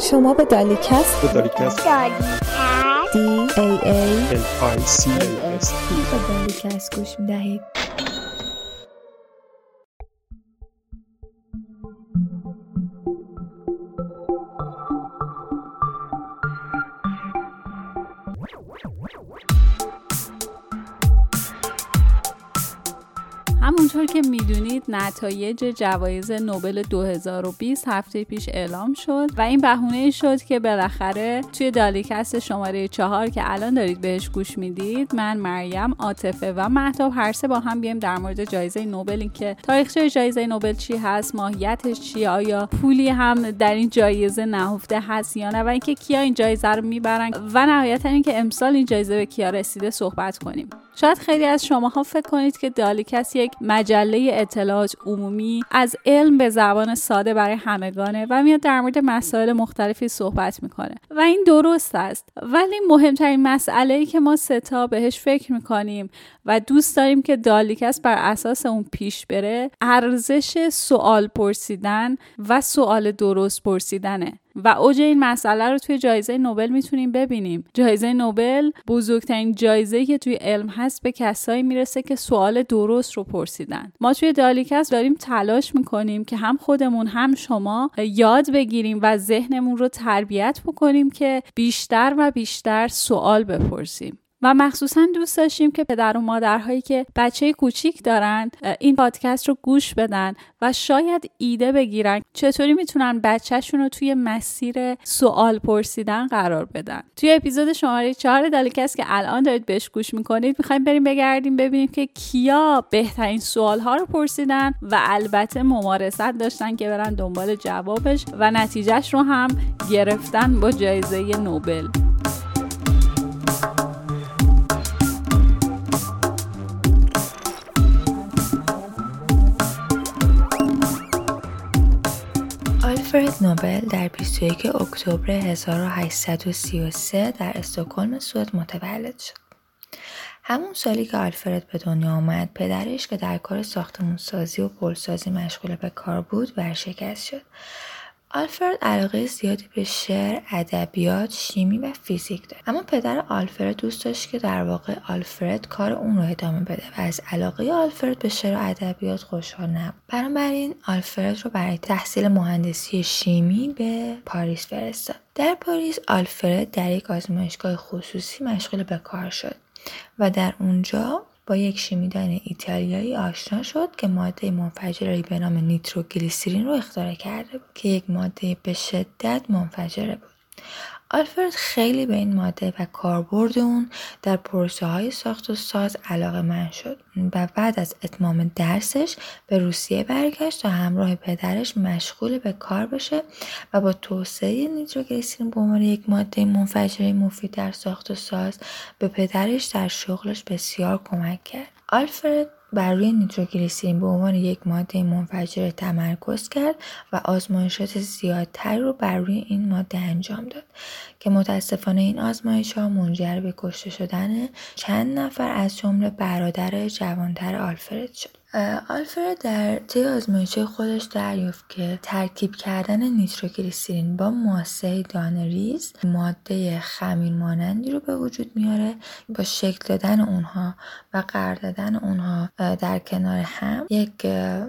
شما به دالیکست به دالیکست. دی ای ای L I C A S به دالیکست گوش می‌دهید. که می‌دونید نتایج جوایز نوبل 2020 هفته پیش اعلام شد و این بهونه شد که بالاخره توی دالیکست شماره چهار که الان دارید بهش گوش می‌دید من مریم عاطفه و مهتاب هر سه با هم بیایم در مورد جایزه نوبل. که تاریخچه جایزه نوبل چی هست ماهیتش چیه آیا پولی هم در این جایزه نهفته هست یا نه؟ و اینکه کیا این جایزه رو می‌برن و نهایتا اینکه امسال این جایزه به کیا رسیده صحبت کنیم. شاید خیلی از شماها فکر کنید که دالیکس یک مجله اطلاعات عمومی از علم به زبان ساده برای همگانه و میاد در مورد مسائل مختلفی صحبت می‌کنه. و این درست است. ولی مهمترین مسئله ای که ما ستا بهش فکر می‌کنیم و دوست داریم که دالیکس بر اساس اون پیش بره ارزش سوال پرسیدن و سوال درست پرسیدنه. و اوج این مسئله رو توی جایزه نوبل می‌تونیم ببینیم. جایزه نوبل بزرگترین جایزه که توی علم هست به کسایی می‌رسه که سوال درست رو پرسیدن. ما توی دالیکس داریم تلاش می‌کنیم که هم خودمون هم شما یاد بگیریم و ذهنمون رو تربیت بکنیم که بیشتر و بیشتر سوال بپرسیم. و مخصوصا دوست داشتیم که پدر و مادرهایی که بچه کوچیک دارن این پادکست رو گوش بدن و شاید ایده بگیرن چطوری می‌تونن بچهشون رو توی مسیر سوال پرسیدن قرار بدن. توی اپیزود شماره چهار دالیکست که الان دارید بهش گوش می‌کنید می‌خوایم بریم بگردیم ببینیم که کیا بهترین سوال ها رو پرسیدن و البته ممارست داشتن که برن دنبال جوابش و نتیجهش رو هم گرفتن با جایزه نوبل. آلفرد نوبل در 21 اکتبر 1833 در استکهلم سوئد متولد شد. همون سالی که آلفرد به دنیا آمد پدرش که در کار ساختمانسازی و پلسازی مشغول به کار بود ورشکست شد آلفرد علاقه زیادی به شعر، ادبیات، شیمی و فیزیک داشت. اما پدر آلفرد دوست داشت که در واقع آلفرد کار اون رو ادامه بده و از علاقه آلفرد به شعر و ادبیات خوشحال نبود. بنابراین آلفرد رو برای تحصیل مهندسی شیمی به پاریس فرستاد. در پاریس آلفرد در یک آزمایشگاه خصوصی مشغول به کار شد و در اونجا با یک شیمیدان ایتالیایی آشنا شد که ماده منفجره به نام نیتروگلیسرین رو اختراع کرده بود که یک ماده به شدت منفجره بود. آلفرد خیلی به این ماده و کاربرد اون در پروسه های ساخت و ساز علاقه من شد و بعد از اتمام درسش به روسیه برگشت تا همراه پدرش مشغول به کار بشه و با توسعه نیتروگلیسرین به عنوان یک ماده منفجره مفید در ساخت و ساز به پدرش در شغلش بسیار کمک کرد. آلفرد بر روی نیتروگلیسرین به عنوان یک ماده منفجره تمرکز کرد و آزمایشات زیادتر رو بر روی این ماده انجام داد که متاسفانه این آزمایش ها منجر به کشته شدن چند نفر از جمله برادر جوانتر آلفرد شد. آلفرد در طی آزمایش خودش دریافت که ترکیب کردن نیتروگلیسرین با ماسه دانریز ماده خمیر مانندی رو به وجود میاره. با شکل دادن اونها و قرار دادن اونها در کنار هم یک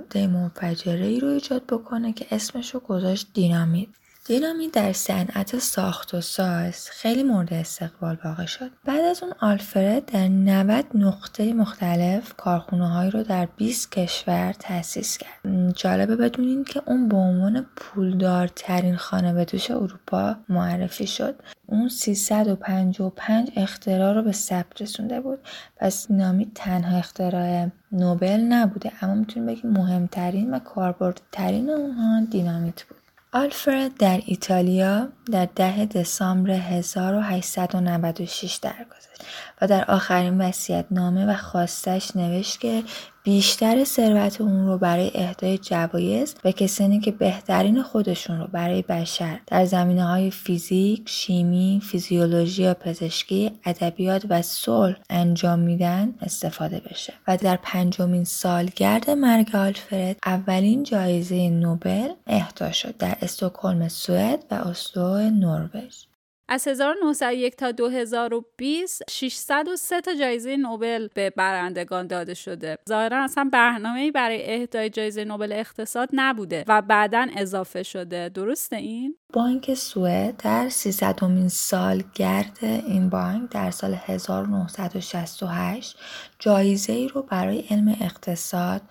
ده منفجره رو ایجاد بکنه که اسمش رو گذاشت دینامیت. دینامیت در صنعت ساخت و ساز خیلی مورد استقبال واقع شد. بعد از اون آلفرد در 90 نقطه مختلف کارخونه هایی رو در 20 کشور تأسیس کرد. جالبه بدونین که اون به عنوان پولدارترین خانه به دوش اروپا معرفی شد. اون 355 اختراع رو به ثبت رسونده بود. پس دینامیت تنها اختراع نوبل نبوده اما می‌تونیم بگیم مهمترین و کاربردترین اونها دینامیت بود. آلفرد در ایتالیا در ده دسامبر 1896 درگذشت. و در آخرین وصیت نامه و خواستش نوشت که بیشتر ثروت اون رو برای اهدای جوایز به کسانی که بهترین خودشون رو برای بشر در زمینه های فیزیک، شیمی، فیزیولوژی و پزشکی، ادبیات و صلح انجام میدن استفاده بشه. و در پنجمین سالگرد مرگ آلفرد اولین جایزه نوبل اهدا شد در استکهلم سوئد و اسلو نروژ. از 1901 تا 2020 603 تا جایزه نوبل به برندگان داده شده. ظاهرا اصلا برنامه‌ای برای اهدای جایزه نوبل اقتصاد نبوده و بعدا اضافه شده. درسته این؟ بانک سوئد در 300 سالگرد این بانک در سال 1968 جایزه ای رو برای علم اقتصاد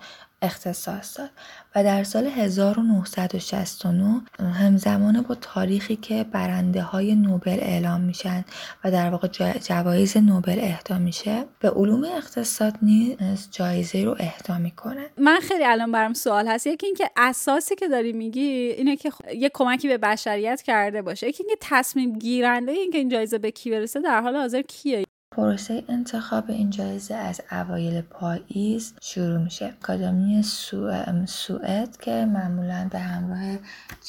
اختصاص داد. و در سال 1969 همزمان با تاریخی که برنده های نوبل اعلام میشن و در واقع جوایز نوبل اهدا میشه به علوم اقتصاد نیز جایزه رو اهدا می‌کنه. من خیلی الان برام سوال هست. یکی اینکه اساسی که داری میگی اینه که یه کمکی به بشریت کرده باشه. یکی اینکه تصمیم گیرنده اینکه این جایزه به کی برسه در حال حاضر کیه؟ پروسه انتخاب این جایزه از اوایل پاییز شروع میشه. اکادمی سوئد که معمولا به همراه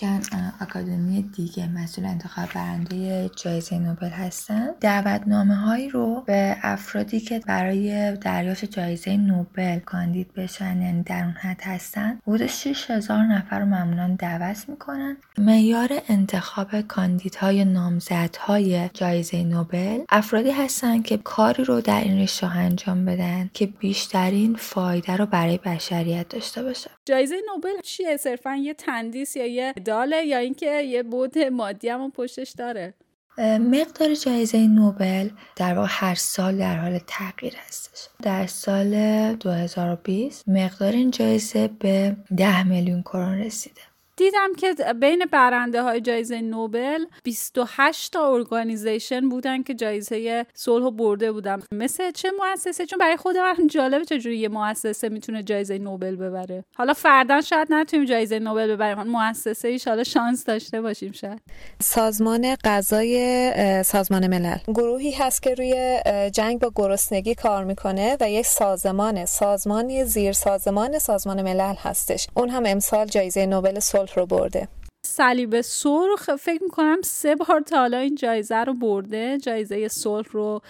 چند اکادمی دیگه مسئول انتخاب برنده جایزه نوبل هستن. دعوتنامه هایی رو به افرادی که برای دریافت جایزه نوبل کاندید بشن یعنی در اون حد هستن حدود 6000 نفر رو معمولا دعوت می‌کنن. معیار انتخاب کاندیدهای نامزدهای جایزه نوبل افرادی هستن که کاری رو در این رشته انجام بدن که بیشترین فایده رو برای بشریت داشته باشه. جایزه نوبل چیه؟ صرفا یه تندیس یا یه داله یا اینکه یه بود مادی هم پشتش داره؟ مقدار جایزه نوبل در واقع هر سال در حال تغییر هستش. در سال 2020 مقدار این جایزه به 10 میلیون کرون رسیده. دیدم که بین برنده های جایزه نوبل 28 تا ارگانیزیشن بودن که جایزه صلح برده بودن مثل چه مؤسسه؟ چون برای خود من جالبه چجوری یه مؤسسه می‌تونه جایزه نوبل ببره. حالا فردا شاید نتونیم جایزه نوبل ببریم. مؤسسه ایش حالا شانس داشته باشیم شاید. سازمان غذای سازمان ملل. گروهی هست که روی جنگ با گرسنگی کار می‌کنه و یک سازمان سازمانی زیر سازمان سازمان ملل هستش. اون هم امسال جایزه نوبل صلح رو برده. صلیب سرخ فکر می‌کنم سه بار تا حالا این جایزه رو برده. جایزه صلح رو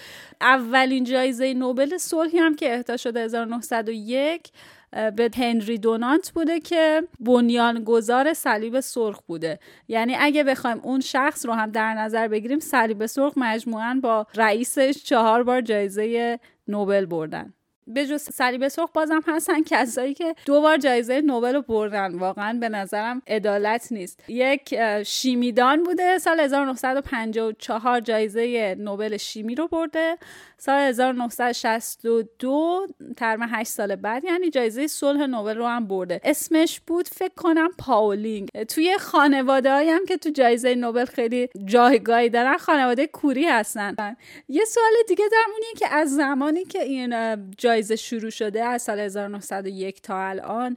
اولین جایزه نوبل صلحی هم که اهدا شده 1901 به هنری دونانت بوده که بنیانگذار صلیب سرخ بوده. یعنی اگه بخوایم اون شخص رو هم در نظر بگیریم صلیب سرخ مجموعا با رئیسش چهار بار جایزه نوبل بردن. به جز صلیب سرخ بازم هستن کسایی که دو بار جایزه نوبل رو بردن. واقعا به نظرم عدالت نیست. یک شیمیدان بوده. سال 1954 جایزه نوبل شیمی رو برده. سال 1962 ترم 8 سال بعد یعنی جایزه صلح نوبل رو هم برده. اسمش بود فکر کنم پاولینگ. توی خانواده هم که تو جایزه نوبل خیلی جایگاهی دارن خانواده کوری هستن. یه سوال دیگه دارم اونیه که از زمانی که این جایزه شروع شده از سال 1901 تا الان.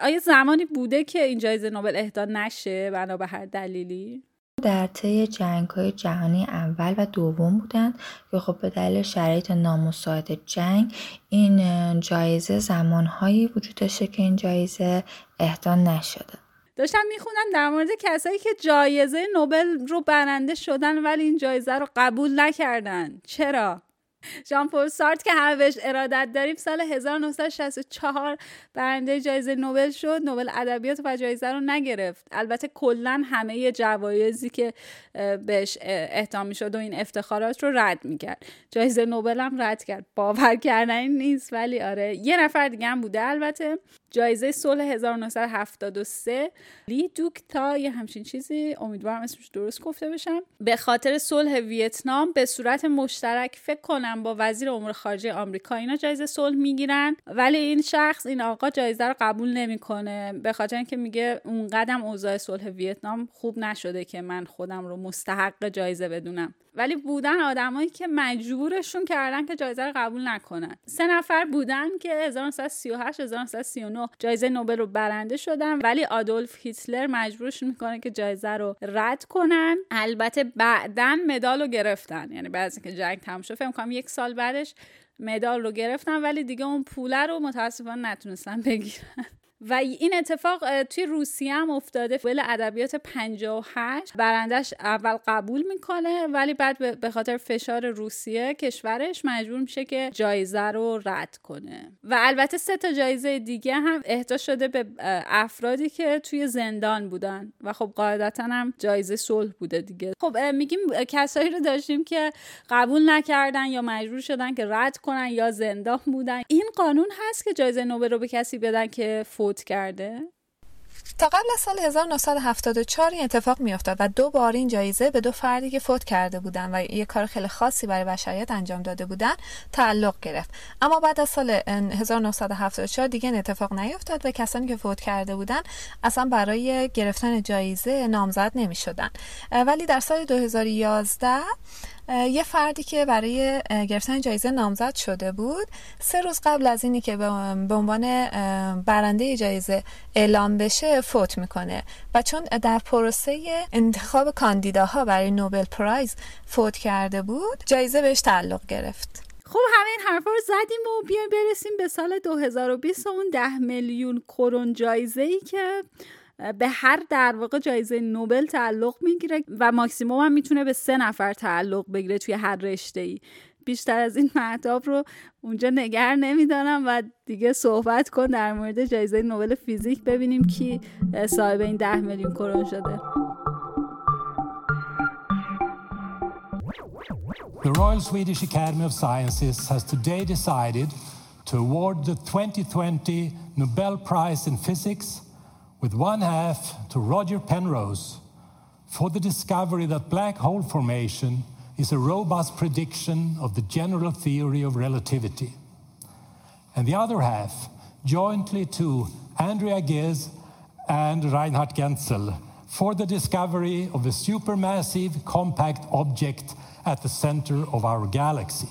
آیا زمانی بوده که این جایزه نوبل اهدا نشه بنا به هر دلیلی؟ در طی جنگ های جهانی اول و دوم بودند که خب به دلیل شرایط نامساعد جنگ این جایزه زمانهایی وجود داشته که این جایزه اهدا نشده. داشتم می‌خونم در مورد کسایی که جایزه نوبل رو برنده شدن ولی این جایزه رو قبول نکردن. چرا؟ ژان پل سارت که همه بهش ارادت داریم سال 1964 برنده جایزه نوبل شد. نوبل ادبیات و جایزه رو نگرفت. البته کلا همه جوایزی که بهش اهدا شد و این افتخارات رو رد می‌کرد. جایزه نوبل هم رد کرد. باور کردنی نیست ولی آره یه نفر دیگه هم بوده البته. جایزه صلح 1973 لی دوکتا یه همچین چیزی. امیدوارم اسمش درست گفته بشم. به خاطر صلح ویتنام به صورت مشترک فکر کنم با وزیر امور خارجه آمریکا اینا جایزه صلح می‌گیرن. ولی این شخص این آقا جایزه رو قبول نمی‌کنه. به خاطر اینکه میگه اون قدم اوضاع صلح ویتنام خوب نشده که من خودم رو مستحق جایزه بدونم. ولی بودن آدمایی که مجبورشون کردن که جایزه رو قبول نکنن. سه نفر بودن که 1938 1939 جایزه نوبل رو برنده شدن ولی آدولف هیتلر مجبورشون می‌کنه که جایزه رو رد کنن. البته بعدا مدال رو گرفتن. یعنی بعد از اینکه جنگ تموم شد فکر کنم یک سال بعدش مدال رو گرفتن ولی دیگه اون پوله رو متاسفانه نتونستن بگیرن. و این اتفاق توی روسیه هم افتاده. فیل ادبیات 58 برندش اول قبول می‌کنه ولی بعد به خاطر فشار روسیه کشورش مجبور میشه که جایزه رو رد کنه. و البته سه تا جایزه دیگه هم اهدا شده به افرادی که توی زندان بودن. و خب قاعدتا هم جایزه صلح بوده دیگه. خب میگیم کسایی رو داشتیم که قبول نکردن یا مجبور شدن که رد کنن یا زندان بودن. این قانون هست که جایزه نوبل رو به کسی بدن که فوت کرده؟ تا قبل از سال 1974 این اتفاق میافتاد و دو بار این جایزه به دو فردی که فوت کرده بودن و یه کار خیلی خاصی برای بشریت انجام داده بودن تعلق گرفت. اما بعد از سال 1974 دیگه این اتفاق نیفتاد و کسانی که فوت کرده بودن اصلا برای گرفتن جایزه نامزد نمی شدن ولی در سال 2011 یه فردی که برای گرفتن جایزه نامزد شده بود. سه روز قبل از اینی که به عنوان برنده جایزه اعلام بشه فوت می‌کنه. و چون در پروسه انتخاب کاندیداها برای نوبل پرایز فوت کرده بود جایزه بهش تعلق گرفت. خب همه این حرفا رو زدیم و بیایم برسیم به سال 2020 اون ده میلیون کرون جایزه ای که به هر در واقع جایزه نوبل تعلق می‌گیره و ماکسیموم هم می‌تونه به سه نفر تعلق بگیره توی هر رشته ای بیشتر از این مطلب رو اونجا نگر نمی‌دانم و دیگه صحبت کن در مورد جایزه نوبل فیزیک ببینیم کی صاحب این ده میلیون کرون شده. The Royal Swedish Academy of Sciences has today decided to award the 2020 Nobel Prize in Physics with one half to Roger Penrose for the discovery that black hole formation is a robust prediction of the general theory of relativity. And the other half, jointly to Andrea Ghez and Reinhard Genzel, for the discovery of a supermassive compact object at the center of our galaxy.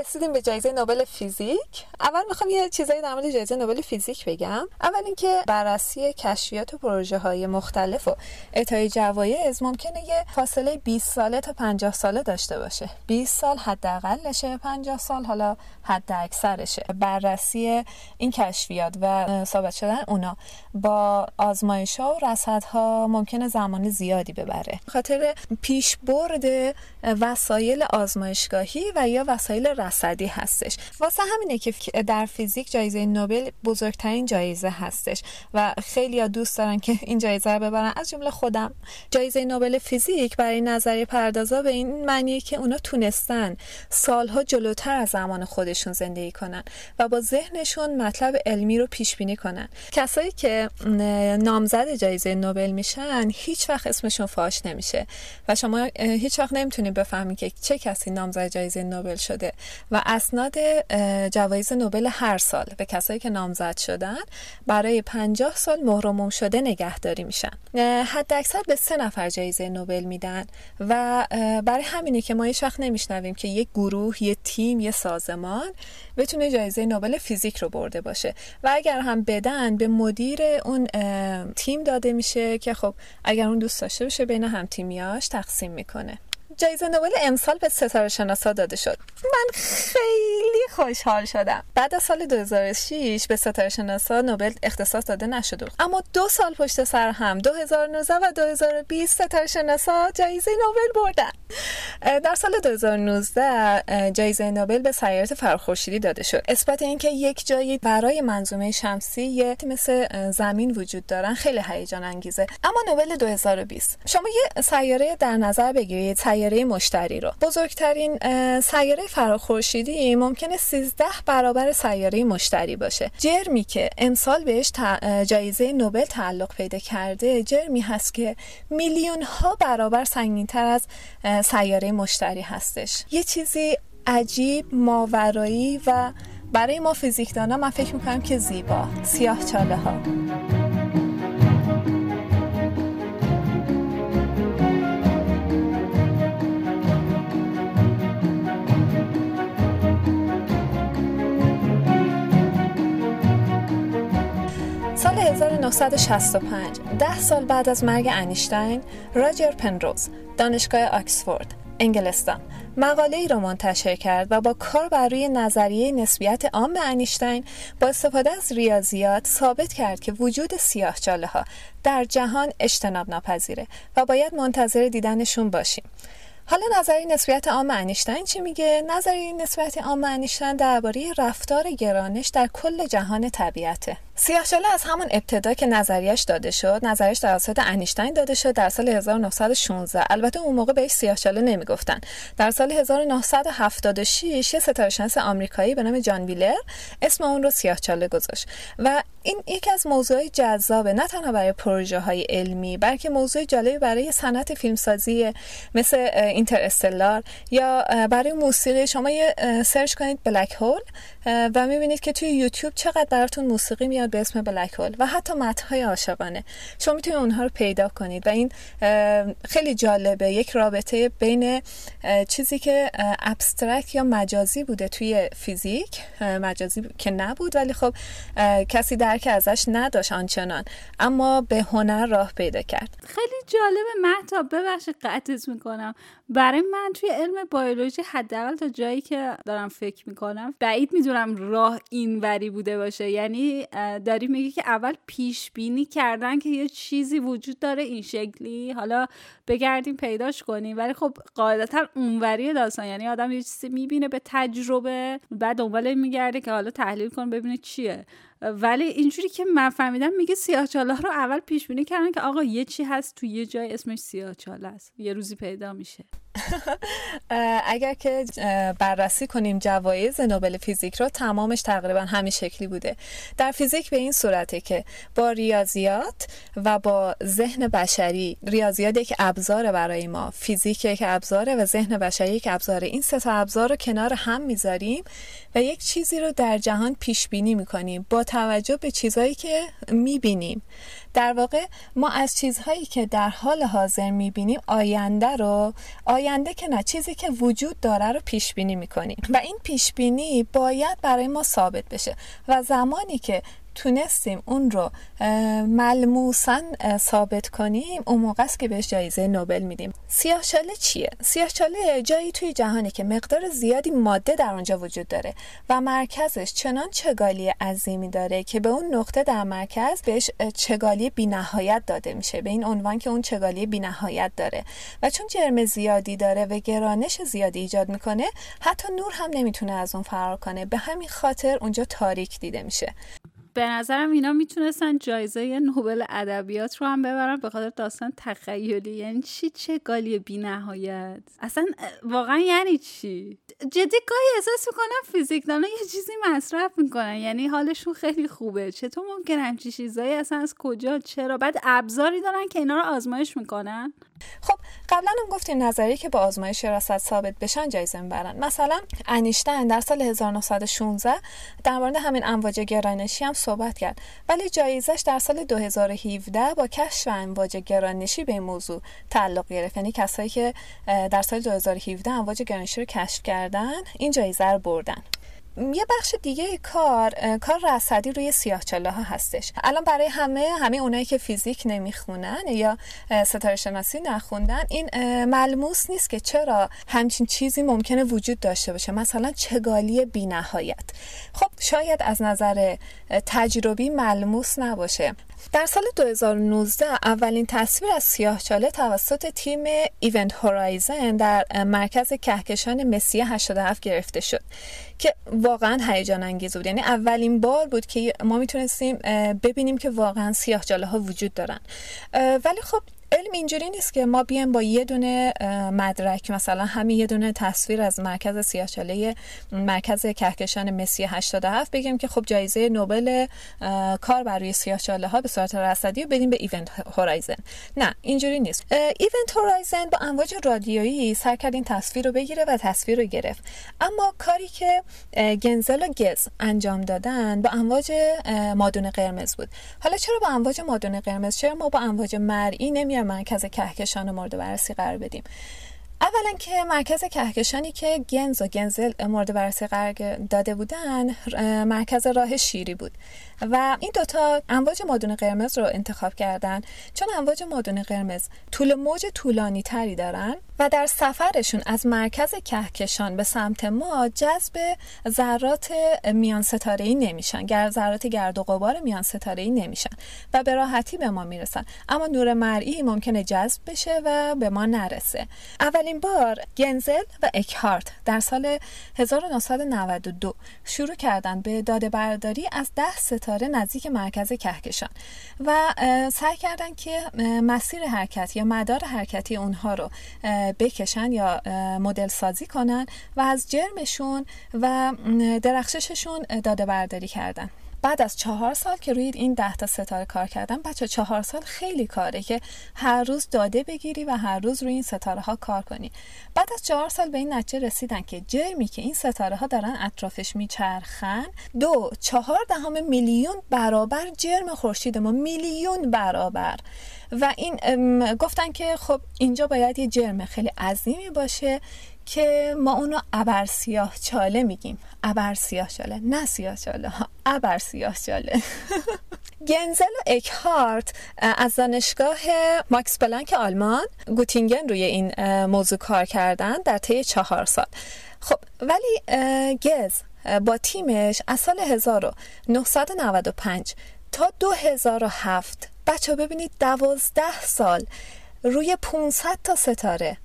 رسیدیم به جایزه نوبل فیزیک. اول می‌خوام یه چیزایی در مورد جایزه نوبل فیزیک بگم. اول اینکه بررسی کشفیات و پروژه های مختلف و اعطای جوایز ممکنه یه فاصله 20 ساله تا 50 ساله داشته باشه. 20 سال حداقلشه 50 سال حالا حد اکثرشه بررسی این کشفیات و ثابت شدن اونا با آزمایش ها و رصدها ممکنه زمان زیادی ببره. خاطر پیش برد وسایل آزمایشگاهی و یا وسایل رصدی هستش. واسه همینه که در فیزیک جایزه نوبل بزرگترین جایزه هستش و خیلی دوست دارن که این جایزه رو ببرن. از جمله خودم. جایزه نوبل فیزیک برای نظریه پردازا به این معنیه که اونا تونستن سالها جلوتر از زمان خودشون زندگی کنن و با ذهنشون مطلب علمی رو پیش بینی کنن. کسایی که نامزد جایزه نوبل میشن هیچ وقت اسمشون فاش نمیشه و شما هیچ وقت نمی‌تونید بفهمید که چه کسی نامزد جایزه نوبل شده. و اسناد جوایز نوبل هر سال به کسایی که نامزد شدن برای 50 سال مهرموم شده نگهداری میشن. حد اکثر به سه نفر جایزه نوبل میدن و برای همینه که ما هیچ وقت نمیشنویم که یک گروه یه تیم یه سازمان بتونه جایزه نوبل فیزیک رو برده باشه. و اگر هم بدن به مدیر اون تیم داده میشه که خب اگر اون دوست داشته باشه بین هم تیمیاش تقسیم می‌کنه. جایزه نوبل امسال به ستاره شناسا داده شد. من خیلی خوشحال شدم. بعد از سال 2006 به ستاره شناسا نوبل اختصاص داده نشده بود. اما دو سال پشت سر هم 2019 و 2020 ستاره شناسا جایزه نوبل بردن. در سال 2019 جایزه نوبل به سیارات فرخورشیدی داده شد. اثبات اینکه یک جایی برای منظومه شمسی مثل زمین وجود دارن خیلی هیجان انگیزه اما نوبل 2020 شما یه سیاره در نظر بگیرید سیاره مشتری رو. بزرگترین سیاره فراخورشیدی ممکنه 13 برابر سیاره مشتری باشه. جرمی که امسال بهش جایزه نوبل تعلق پیدا کرده جرمی هست که میلیون ها برابر سنگینتر از سیاره مشتری هستش. یه چیزی عجیب ماورایی و برای ما فیزیکدانا من فکر می‌کنم که زیبا. سیاه چاله ها. 1965 ده سال بعد از مرگ انیشتین راجر پنروز دانشگاه آکسفورد انگلستان مقاله ای را منتشر کرد و با کار بر روی نظریه نسبیت عام انیشتین با استفاده از ریاضیات ثابت کرد که وجود سیاه ها در جهان اجتناب ناپذیره و باید منتظر دیدنشون باشیم حالا نظریه نسبیت عام انیشتین چی میگه؟ نظریه نسبیت عام انیشتین درباره رفتار گرانش در کل جهان طبیعته. سیاهچاله از همون ابتدا که نظریش داده شد نظریش توسط انیشتین داده شد در سال 1916 البته اون موقع بهش سیاهچاله نمی‌گفتن. در سال 1976 یه ستاره شناس آمریکایی به نام جان ویلر اسم اون رو سیاهچاله گذاشت. و این یکی از موضوعی جذابه نه تنها برای پروژه های علمی بلکه موضوع جالبی برای صنعت فیلمسازی مثل اینتر استلار یا برای موسیقی. شما یه سرچ کنید بلک هول و می‌بینید که توی یوتیوب چقدر براتون موسیقی میاد. به اسم بلک هول و حتی متنهای عاشقانه. شما می‌تونید اونها رو پیدا کنید و این خیلی جالبه. یک رابطه بین چیزی که ابسترکت یا مجازی بوده توی فیزیک مجازی که نبود ولی خب کسی درک ازش نداشت آنچنان اما به هنر راه پیدا کرد. خیلی جالبه محتاب ببخشید قطعت می‌کنم. برای من توی علم بیولوژی حداقل تا جایی که دارم فکر می‌کنم بعید می‌دونم راه اینوری بوده باشه. یعنی داری میگی که اول پیش بینی کردن که یه چیزی وجود داره این شکلی. حالا بگردیم پیداش کنیم. ولی خب قاعدتا اونوری داستان. یعنی آدم یه چیزی می‌بینه به تجربه بعد دنبال میگرده که حالا تحلیل کن ببینه چیه. ولی اینجوری که من فهمیدم میگه سیاهچاله رو اول پیش بینی کردن که آقا یه چی هست تو یه جای اسمش سیاهچاله است. یه روزی پیدا میشه. اگر که بررسی کنیم جوایز نوبل فیزیک رو تمامش تقریبا همین شکلی بوده. در فیزیک به این صورته که با ریاضیات و با ذهن بشری ریاضیات یک ابزار برای ما فیزیک یک ابزاره و ذهن بشری یک ابزاره این سه تا ابزار رو کنار هم می‌ذاریم و یک چیزی رو در جهان پیش بینی می‌کنیم با توجه به چیزهایی که می‌بینیم. در واقع ما از چیزهایی که در حال حاضر می‌بینیم آینده رو آینده که نه چیزی که وجود داره رو پیش بینی می‌کنیم. و این پیش بینی باید برای ما ثابت بشه. و زمانی که تونستیم اون رو ملموسا ثابت کنیم اون موقع است که بهش جایزه نوبل میدیم. سیاهچاله چیه؟ سیاهچاله جایی توی جهانی که مقدار زیادی ماده در اونجا وجود داره و مرکزش چنان چگالی عظیمی داره که به اون نقطه در مرکز بهش چگالی بینهایت داده میشه به این عنوان که اون چگالی بینهایت داره. و چون جرم زیادی داره و گرانش زیادی ایجاد می‌کنه حتی نور هم نمی‌تونه از اون فرار کنه. به همین خاطر اونجا تاریک دیده میشه. به نظرم اینا می‌تونستن جایزه نوبل ادبیات رو هم ببرن به خاطر داستان تخیلی. یعنی چی؟ چه گالی بی نهایت اصلا واقعا یعنی چی؟ جدی گاهی احساس می‌کنم فیزیکدانا یه چیزی مصرف می‌کنن. یعنی حالشون خیلی خوبه. چطور ممکن همچی چیزایی اصلا از کجا چرا؟ بعد ابزاری دارن که اینا رو آزمایش می‌کنن. خب قبلا هم گفتیم نظری که با آزمایش راست ثابت بشن جایزه می‌برن. مثلا انیشتین در سال 1916 در مورد همین امواج گرانشی هم صحبت کرد. ولی جایزش در سال 2017 با کشف امواج گرانشی به این موضوع تعلق گرفت. یعنی کسایی که در سال 2017 امواج گرانشی رو کشف کردن این جایزه رو بردن. یه بخش دیگه کار کار رصدی روی سیاهچاله ها هستش. الان برای همه همه اونایی که فیزیک نمی‌خونن یا ستاره شناسی نخوندن این ملموس نیست که چرا همچین چیزی ممکنه وجود داشته باشه. مثلا چگالی بینهایت. خب شاید از نظر تجربی ملموس نباشه. در سال 2019 اولین تصویر از سیاهچاله توسط تیم ایونت هورایزن در مرکز کهکشان مسی 87 گرفته شد. که واقعا هیجان انگیز بود. یعنی اولین بار بود که ما می‌تونستیم ببینیم که واقعا سیاهچاله ها وجود دارن. ولی خب علم اینجوری نیست که ما بیایم با یه دونه مدرک مثلا همین یه دونه تصویر از مرکز سیاهچاله مرکز کهکشان مسی 87 بگیم که خب جایزه نوبل کار بر روی سیاهچاله ها به صورت رصدی بدیم به ایونت هورایزن نه اینجوری نیست. ایونت هورایزن با امواج رادیویی سر کرد این تصویر رو بگیره و تصویر رو گرفت. اما کاری که گنزل و گز انجام دادن با امواج مادون قرمز بود. حالا چرا با امواج مادون قرمز؟ چرا ما با امواج مرئی نمی مرکز کهکشان مورد بررسی قرار بدیم. اولا که مرکز کهکشانی که گنز و گنزل مورد بررسی قرار داده بودن مرکز راه شیری بود. و این دوتا امواج مادون قرمز رو انتخاب کردن. چون امواج مادون قرمز طول موج طولانی تری دارن و در سفرشون از مرکز کهکشان به سمت ما جذب ذرات میان ستاره نمیشن. گر ذرات گرد و غبار میان ستاره نمیشن و به راحتی به ما می‌رسن. اما نور مرئی ممکنه جذب بشه و به ما نرسه. اولین بار گنزل و اکهارت در سال 1992 شروع کردن به داده برداری از ده ستاره نزدیک مرکز کهکشان و سعی کردن که مسیر حرکت یا مدار حرکتی اونها رو بکشن یا مدل سازی کنن و از جرمشون و درخشششون داده برداری کردن. بعد از چهار سال که روی این ده تا ستاره کار کردم بچه چهار سال خیلی کاره که هر روز داده بگیری و هر روز روی این ستاره ها کار کنی. بعد از چهار سال به این نتیجه رسیدن که جرمی که این ستاره ها دارن اطرافش میچرخن دو چهار دهم میلیون برابر جرم خورشید ما میلیون برابر. و این گفتن که خب اینجا باید یه جرم خیلی عظیمی باشه که ما اونو ابر سیاه چاله میگیم. ابر سیاه چاله نه سیاه چاله ابر سیاه چاله. گنزل و اکهارت از دانشگاه ماکس پلانک آلمان گوتینگن روی این موضوع کار کردن در طی چهار سال. خب ولی گز با تیمش از سال 1995 تا 2007 بچه ببینید دوازده سال روی 500 تا ستاره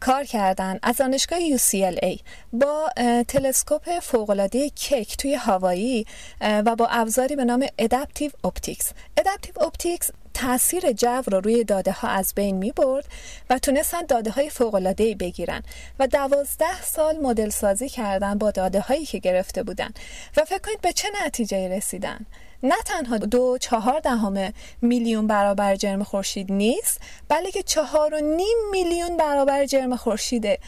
کار کردن از دانشگاه UCLA با تلسکوپ فوقالعاده کیک توی هاوایی و با ابزاری به نام adaptive optics adaptive optics تاثیر جو رو روی داده ها از بین می برد و تونستن داده های فوق العاده بگیرن و دوازده سال مدل سازی کردن با داده هایی که گرفته بودن و فکر کنید به چه نتیجه رسیدن؟ نه تنها دو چهار دهم میلیون برابر جرم خورشید نیست بلکه چهار و نیم میلیون برابر جرم خورشیده.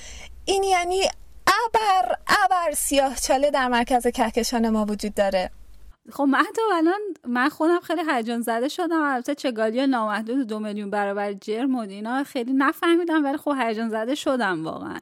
این یعنی ابر ابر سیاه چاله در مرکز کهکشان ما وجود داره. خب مهدو الان من خودم خیلی هیجان زده شدم. البته چگالی نامحدود دو میلیون برابر جرم و اینا خیلی نفهمیدم ولی خب هیجان زده شدم واقعا.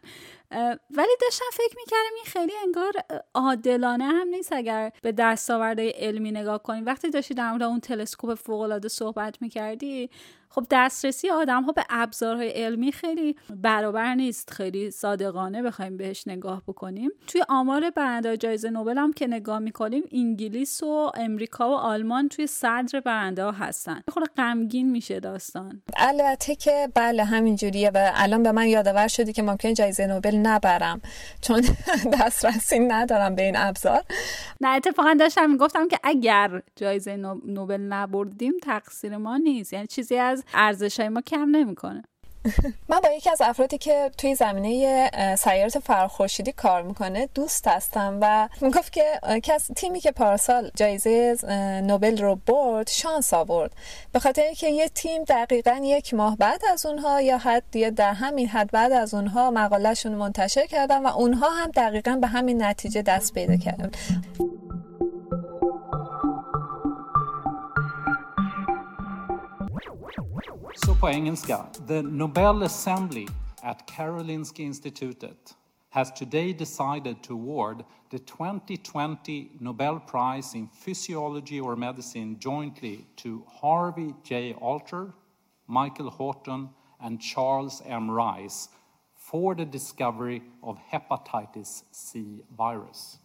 ولی داشتم فکر می‌کردم این خیلی انگار عادلانه هم نیست اگر به دستاوردهای علمی نگاه کنیم وقتی داشتی در اون تلسکوپ فوق صحبت می‌کردی خب دسترسی آدم ها به ابزارهای علمی خیلی برابر نیست خیلی صادقانه بخوایم بهش نگاه بکنیم. توی آمار برنده جایزه نوبل هم که نگاه می‌کنیم انگلیس و امریکا و آلمان توی صدر برنده ها هستن. خود غمگین میشه داستان. البته که بله همینجوریه و الان به من یادآور شدی که ممکن جایزه نوبل نبرم چون دسترسی ندارم به این ابزار. نه اتفاقا داشتم می‌گفتم که اگر جایزه نوبل نبردیم تقصیر ما نیست. یعنی چیزی از ارزش های ما کم نمی‌کنه. من با یکی از افرادی که توی زمینه سیارات فرخورشیدی کار می‌کنه دوست هستم و می‌گفت که کس تیمی که پارسال جایزه نوبل رو برد شانس آورد. به خاطر که یه تیم دقیقا یک ماه بعد از اونها یا حد یا در همین حد بعد از اونها مقالهشون منتشر کردن و اونها هم دقیقا به همین نتیجه دست پیدا کردن. På engelska, the Nobel Assembly at Karolinska Institutet has today decided to award the 2020 Nobel Prize in Physiology or Medicine jointly to Harvey J. Alter, Michael Horton, and Charles M. Rice for the discovery of hepatitis C virus.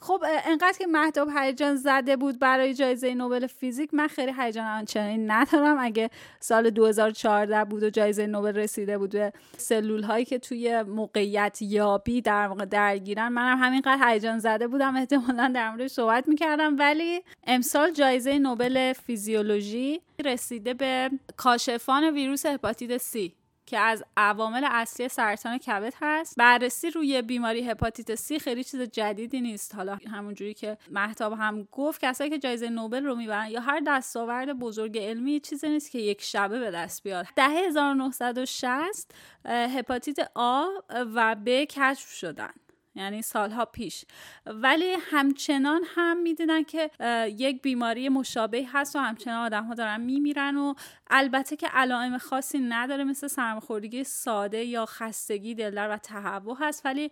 خب انقدر که مهداب هیجان زده بود برای جایزه نوبل فیزیک من خیلی هیجان آنچنانی ندارم. اگه سال 2014 بود و جایزه نوبل رسیده بود به سلول هایی که توی موقعیت یابی در واقع درگیرن منم همینقدر هیجان زده بودم. احتمالا در موردش صحبت می‌کردم. ولی امسال جایزه نوبل فیزیولوژی رسیده به کاشفان ویروس هپاتیت سی. که از عوامل اصلی سرطان کبد هست. بررسی روی بیماری هپاتیت سی خیلی چیز جدیدی نیست. حالا همونجوری که محتاب هم گفت کسایی که جایزه نوبل رو می‌برن یا هر دستاورد بزرگ علمی چیزی نیست که یک شبه به دست بیاد. ده 1960 هپاتیت آ و ب کشف شدن. یعنی سالها پیش. ولی همچنان هم می‌دیدن که یک بیماری مشابه هست و همچنان آدم ها دارن میمیرن و البته که علائم خاصی نداره مثل سرماخوردگی ساده یا خستگی دلدر و تهوع هست. ولی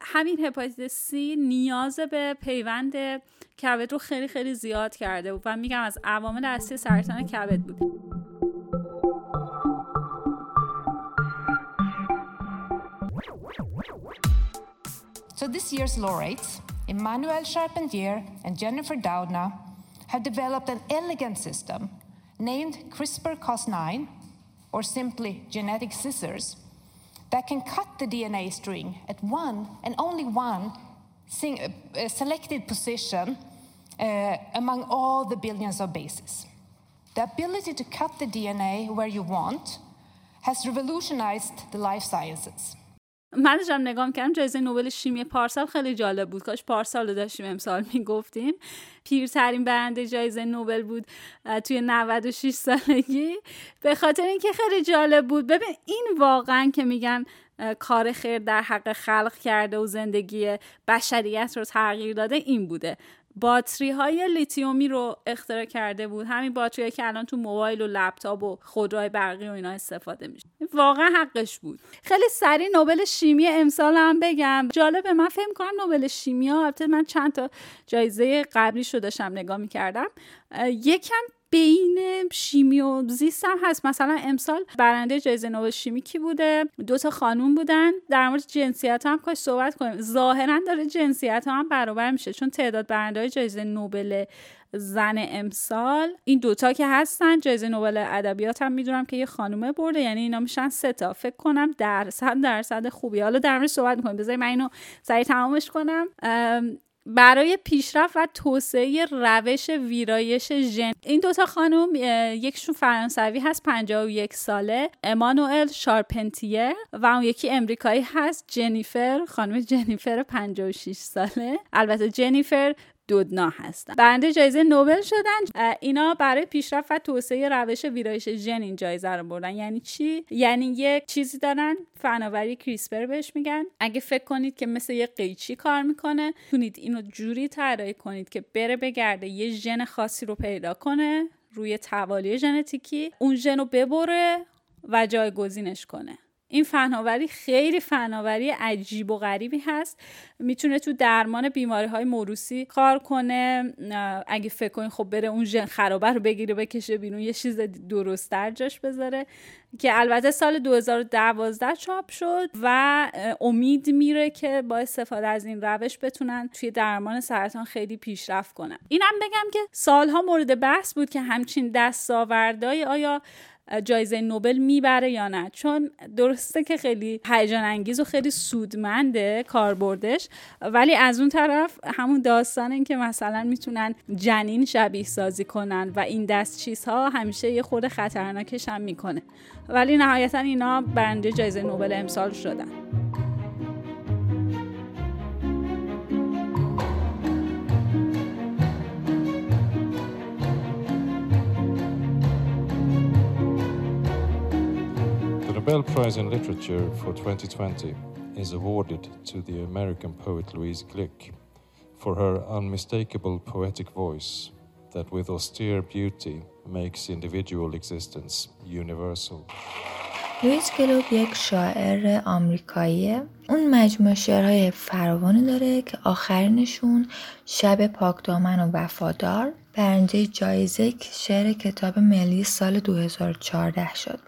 همین هپاتیت سی نیاز به پیوند کبد رو خیلی خیلی زیاد کرده بود و میگم از عوامل اصلی سرطان کبد بود. So this year's laureates, Emmanuel Charpentier and Jennifer Doudna, have developed an elegant system named CRISPR-Cas9, or simply genetic scissors, that can cut the DNA string at one and only one uh, selected position uh, among all the billions of bases. The ability to cut the DNA where you want has revolutionized the life sciences. من داشتم نگاه کردم جایزه نوبل شیمی پارسال خیلی جالب بود. کاش پارسال رو داشتیم امسال می‌گفتیم. پیرترین برنده جایزه نوبل بود توی 96 سالگی. به خاطر اینکه خیلی جالب بود. ببین این واقعا که میگن کار خیر در حق خلق کرده و زندگی بشریت رو تغییر داده این بوده. باتری های لیتیومی رو اختراع کرده بود. همین باتری که الان تو موبایل و لپتاپ و خودروهای برقی و اینا استفاده میشه. واقعا حقش بود. خیلی سریع نوبل شیمی امسال هم بگم. جالبه من فکر کنم نوبل شیمی ها من چند تا جایزه قبلی شو داشتم نگاه می‌کردم. یکم بین شیمی و زیست هم هست. مثلا امسال برنده جایزه نوبل شیمی کی بوده؟ دو تا خانوم بودن. در مورد جنسیت هم کاش صحبت کنیم. ظاهرا داره جنسیت هم برابر میشه چون تعداد برنده جایزه نوبل زن امسال این دوتا که هستن جایزه نوبل ادبیات هم می‌دونم که یه خانومه برده یعنی اینا میشن سه تا. فکر کنم درصد درصد خوبی حالا در مورد صحبت می‌کنیم. بذاری من اینو سریع تمامش کنم. برای پیشرفت و توسعه روش ویرایش ژن. این دوتا خانم یکشون فرانسوی هست 51 ساله. امانوئل شارپنتیر و اون یکی امریکایی هست جنیفر خانم جنیفر 56 ساله. البته جنیفر دودنا هستن. برنده جایزه نوبل شدن. اینا برای پیشرفت و توسعه روش ویرایش ژن این جایزه رو بردن. یعنی چی؟ یعنی یک چیزی دارن فناوری کریسپر بهش میگن. اگه فکر کنید که مثل یه قیچی کار می‌کنه تونید اینو جوری طراحی کنید که بره بگرده یه ژن خاصی رو پیدا کنه روی توالی ژنتیکی اون ژن رو ببره و جایگزینش کنه. این فناوری خیلی فناوری عجیب و غریبی هست. می‌تونه تو درمان بیماری های موروسی کار کنه. اگه فکر کنید خب بره اون ژن خرابه رو بگیره بکشه بیرون یه چیز درست در جاش بذاره. که البته سال 2012 چاپ شد و امید میره که با استفاده از این روش بتونن توی درمان سرطان خیلی پیشرفت کنن. اینم بگم که سالها مورد بحث بود که همچین دستاوردهای آیا جایزه نوبل می‌بره یا نه؟ چون درسته که خیلی هیجان انگیز و خیلی سودمنده کاربردش ولی از اون طرف همون داستان این که مثلا می‌تونن جنین شبیه سازی کنن و این دست چیزها همیشه یه خود خطرناکش هم می‌کنه. ولی نهایتا اینا برنده جایزه نوبل امسال شدن. Nobel Prize in Literature for 2020 is awarded to the American poet Louise Glück for her unmistakable poetic voice that with austere beauty makes individual existence universal. لویس گلوب یک شاعر آمریکاییه اون مجموعه شعرهای فراوانی داره که آخرینشون شب پاکدامن و وفادار برنده جایزه شعر کتاب ملی سال 2014 شد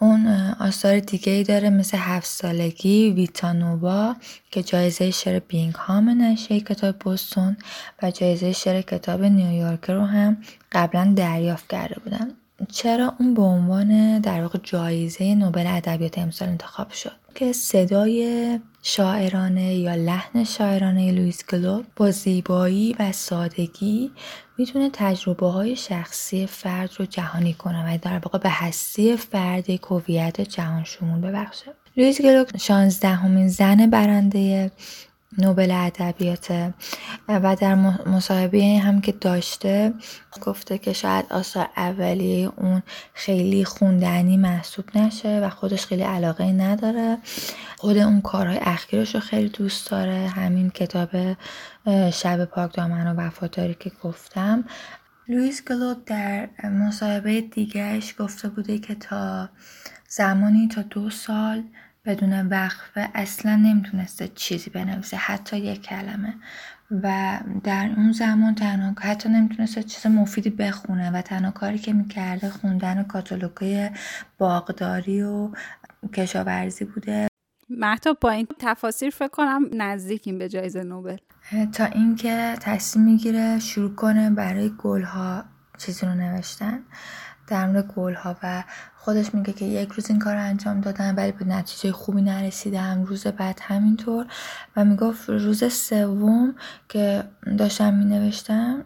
اون آثار دیگه ای داره مثل هفت سالگی Vita Nova که جایزه شعر هام نشه کتاب بوستون و جایزه شعر کتاب نیویورک رو هم قبلا دریافت کرده بودن. چرا اون به عنوان در واقع جایزه نوبل ادبیات امسال انتخاب شد؟ که صدای شاعرانه یا لحن شاعرانه لوئیز گلوک با زیبایی و سادگی می‌تونه تجربه های شخصی فرد رو جهانی کنه و در واقع به هستی فرد هویت جهان شمول ببخشه. لوئیز گلوک شانزدهمین زن برنده نوبل ادبیات و در مصاحبه هم که داشته گفته که شاید آثار اولیه اون خیلی خوندنی محسوب نشه و خودش خیلی علاقه نداره. خود اون کارهای اخیرش رو خیلی دوست داره. همین کتاب شب پاک دامن و وفاداری که گفتم. لویس گلوک در مصاحبه دیگرش گفته بوده که تا زمانی تا دو سال بدون وقفه اصلا نمی‌تونسته چیزی بنویسه حتی یک کلمه. و در اون زمان تنها حتی نمی‌تونسته چیز مفیدی بخونه و تنها کاری که می‌کرده خوندن کاتالوگای باغداری و کشاورزی بوده. محتاب با این تفاصیل فکر کنم نزدیکیم به جایزه نوبل. تا اینکه تصمیم می‌گیره شروع کنه برای گلها چیزی رو نوشتن. در مورد گل ها و خودش میگه که یک روز این کار رو انجام دادم ولی به نتیجه خوبی نرسیدم. روز بعد همینطور و می‌گفت روز سوم که داشتم مینوشتم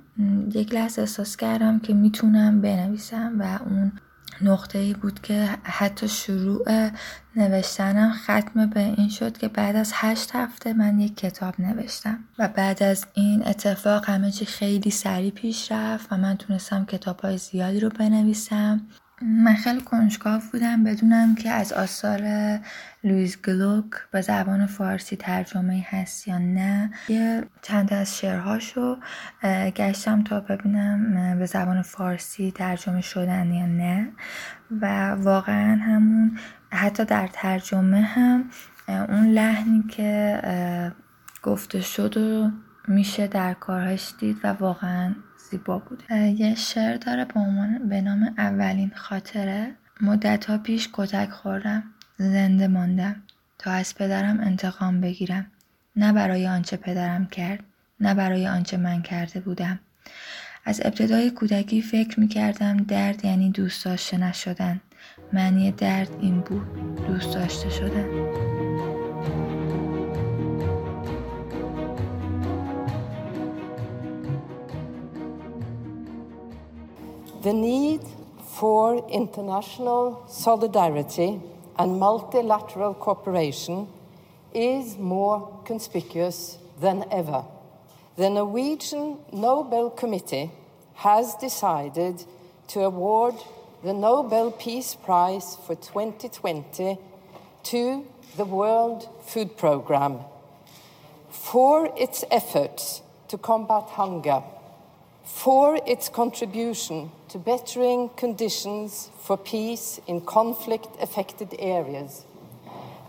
یک لحظه احساس کردم که می‌تونم بنویسم و اون نقطه ای بود که حتی شروع نوشتنم ختم به این شد که بعد از هشت هفته من یک کتاب نوشتم و بعد از این اتفاق همه چی خیلی سریع پیش رفت و من تونستم کتاب های زیادی رو بنویسم. من خیلی کنجکاو بودم بدونم که از آثار لویز گلوک به زبان فارسی ترجمه هست یا نه. یه چند از شعرهاشو گشتم تا ببینم به زبان فارسی ترجمه شدن یا نه. و واقعا همون حتی در ترجمه هم اون لحنی که گفته شد و میشه در کارهاش دید و واقعا زیبا بوده. یه شعر داره به عنوان به نام اولین خاطره. مدت ها پیش کتک خوردم زنده ماندم. تا از پدرم انتقام بگیرم. نه برای آنچه پدرم کرد نه برای آنچه من کرده بودم. از ابتدای کودکی فکر می کردم درد یعنی دوست داشته نشدن. معنی درد این بود دوست داشته شدن. The need for international solidarity and multilateral cooperation is more conspicuous than ever. The Norwegian Nobel Committee has decided to award the Nobel Peace Prize for 2020 to the World Food Programme for its efforts to combat hunger for its contribution to bettering conditions for peace in conflict affected areas,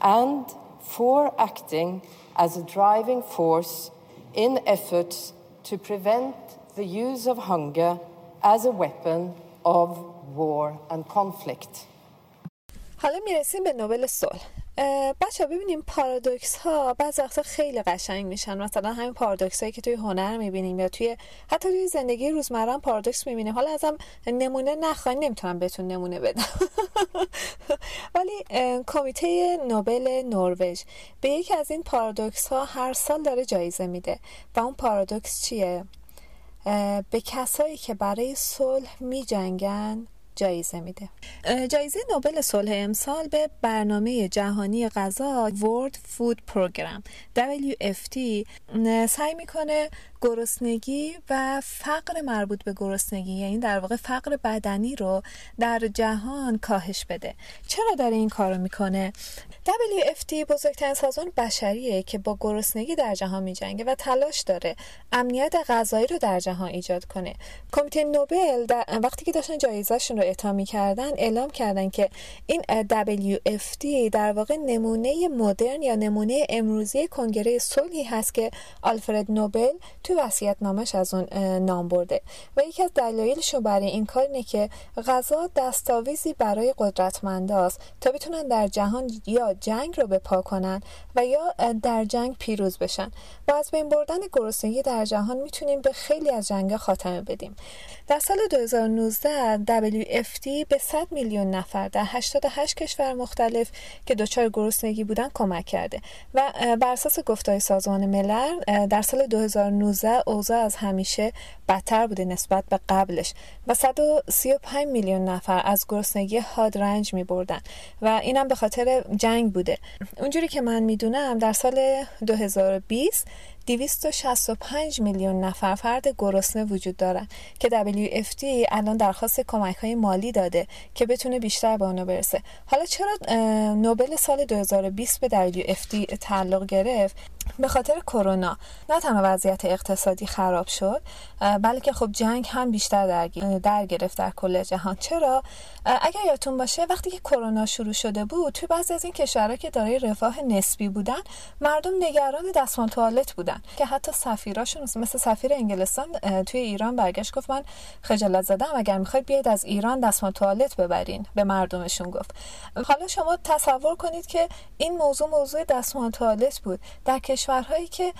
and for acting as a driving force in efforts to prevent the use of hunger as a weapon of war and conflict. حالا میرسیم به نوبل صلح بچه ببینیم پارادوکس ها بعض وقتا خیلی قشنگ میشن. مثلا همین پارادوکس هایی که توی هنر می‌بینیم یا توی حتی توی زندگی روزمره پارادوکس می‌بینیم. حالا ازم نمونه نخواهی نمی‌تونم بهتون نمونه بدم. ولی کمیته نوبل نروژ به یکی از این پارادوکس ها هر سال داره جایزه میده. و اون پارادوکس چیه؟ به کسایی که برای صلح میجنگن جایزه میده. جایزه نوبل صلح امسال به برنامه جهانی غذا World Food Program WFT سعی می‌کنه گرسنگی و فقر مربوط به گرسنگی یعنی در واقع فقر بدنی رو در جهان کاهش بده. چرا داره این کارو می‌کنه؟ WFT بزرگترین سازمان بشریه که با گرسنگی در جهان میجنگه و تلاش داره امنیت غذایی رو در جهان ایجاد کنه. کمیته نوبل وقتی که داشتن جایزهشون رو اعطا می‌کردن اعلام کردن که این WFT در واقع نمونه مدرن یا نمونه امروزی کنگره صلحی هست که آلفرد نوبل تو وصیت نامش از اون نام برده. و یکی از دلایلش برای این کار اینه که غذا دستاویزی برای قدرتمنداست تا بتونن در جهان یا جنگ رو به پا کنن و یا در جنگ پیروز بشن. و از بین بردن گرسنگی در جهان می‌تونیم به خیلی از جنگ خاتمه بدیم. در سال 2019 WFT به 100 میلیون نفر در 88 کشور مختلف که دچار گرسنگی بودن کمک کرده. و بر اساس گفتهای سازمان ملل در سال 2019 2019 اوضاع از همیشه بدتر بوده نسبت به قبلش و 135 میلیون نفر از گرسنگی حاد رنج می بردن و اینم به خاطر جنگ بوده. اونجوری که من می‌دونم در سال 2020 265 میلیون نفر فرد گرسنه وجود دارن که WFT الان درخواست کمک های مالی داده که بتونه بیشتر به اونا برسه. حالا چرا نوبل سال 2020 به WFT تعلق گرفت؟ به خاطر کرونا. نه تنها وضعیت اقتصادی خراب شد بلکه خب جنگ هم بیشتر در گرفت در کل جهان. چرا؟ اگر یادتون باشه وقتی که کرونا شروع شده بود توی بعضی از این کشورها که دارای رفاه نسبی بودن مردم نگران دستمال توالت بودن. که حتی سفیراشون مثل سفیر انگلستان توی ایران برگشت گفت من خجالت زدم اگر می‌خواید بیاید از ایران دستمال توالت ببرین. به مردمشون گفت. حالا شما تصور کنید که این موضوع موضوع دستمال توالت بود. در کشورهایی که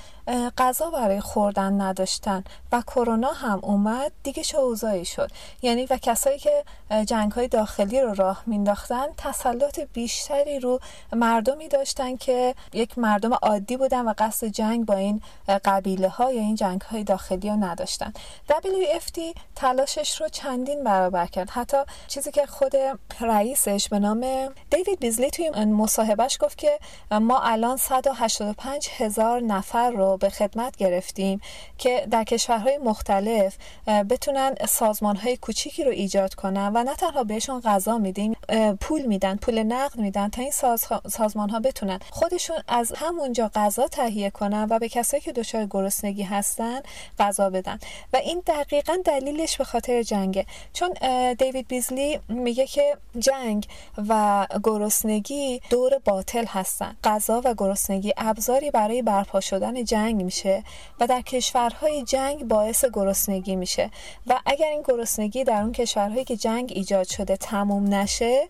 غذا برای خوردن نداشتن و کرونا هم اومد دیگه چه اوضاعی شد. یعنی و کسایی که جنگ های داخلی رو راه مینداختن تسلط بیشتری رو مردمی داشتن که یک مردم عادی بودن و قصد جنگ با این قبیله ها یا این جنگ های داخلی رو نداشتن. WFT تلاشش رو چندین برابر کرد. حتی چیزی که خود رئیسش به نام دیوید بیزلی توی مصاحبهش گفت که ما الان 185 هزار نفر رو به خدمت گرفتیم که در کشورهای مختلف بتونن سازمان های کوچیکی رو ایجاد کنن و نه تنها بهشون غذا میدیم پول میدن پول نقد میدن تا این ساز... سازمان ها بتونن خودشون از همونجا غذا تهیه کنن و به کسایی که دچار گرسنگی هستن غذا بدن. و این دقیقا دلیلش به خاطر جنگه. چون دیوید بیزلی میگه که جنگ و گرسنگی دور باطل هستن. غذا و گرسنگی ابزاری برپا شدن جنگ میشه و در کشورهای جنگ باعث گرسنگی میشه. و اگر این گرسنگی در اون کشورهایی که جنگ ایجاد شده تموم نشه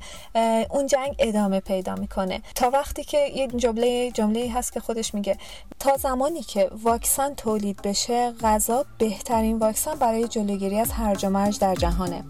اون جنگ ادامه پیدا می‌کنه. تا وقتی که یه جمله جمله هست که خودش میگه تا زمانی که واکسن تولید بشه غذا بهترین واکسن برای جلوگیری از هرج و مرج در جهانه.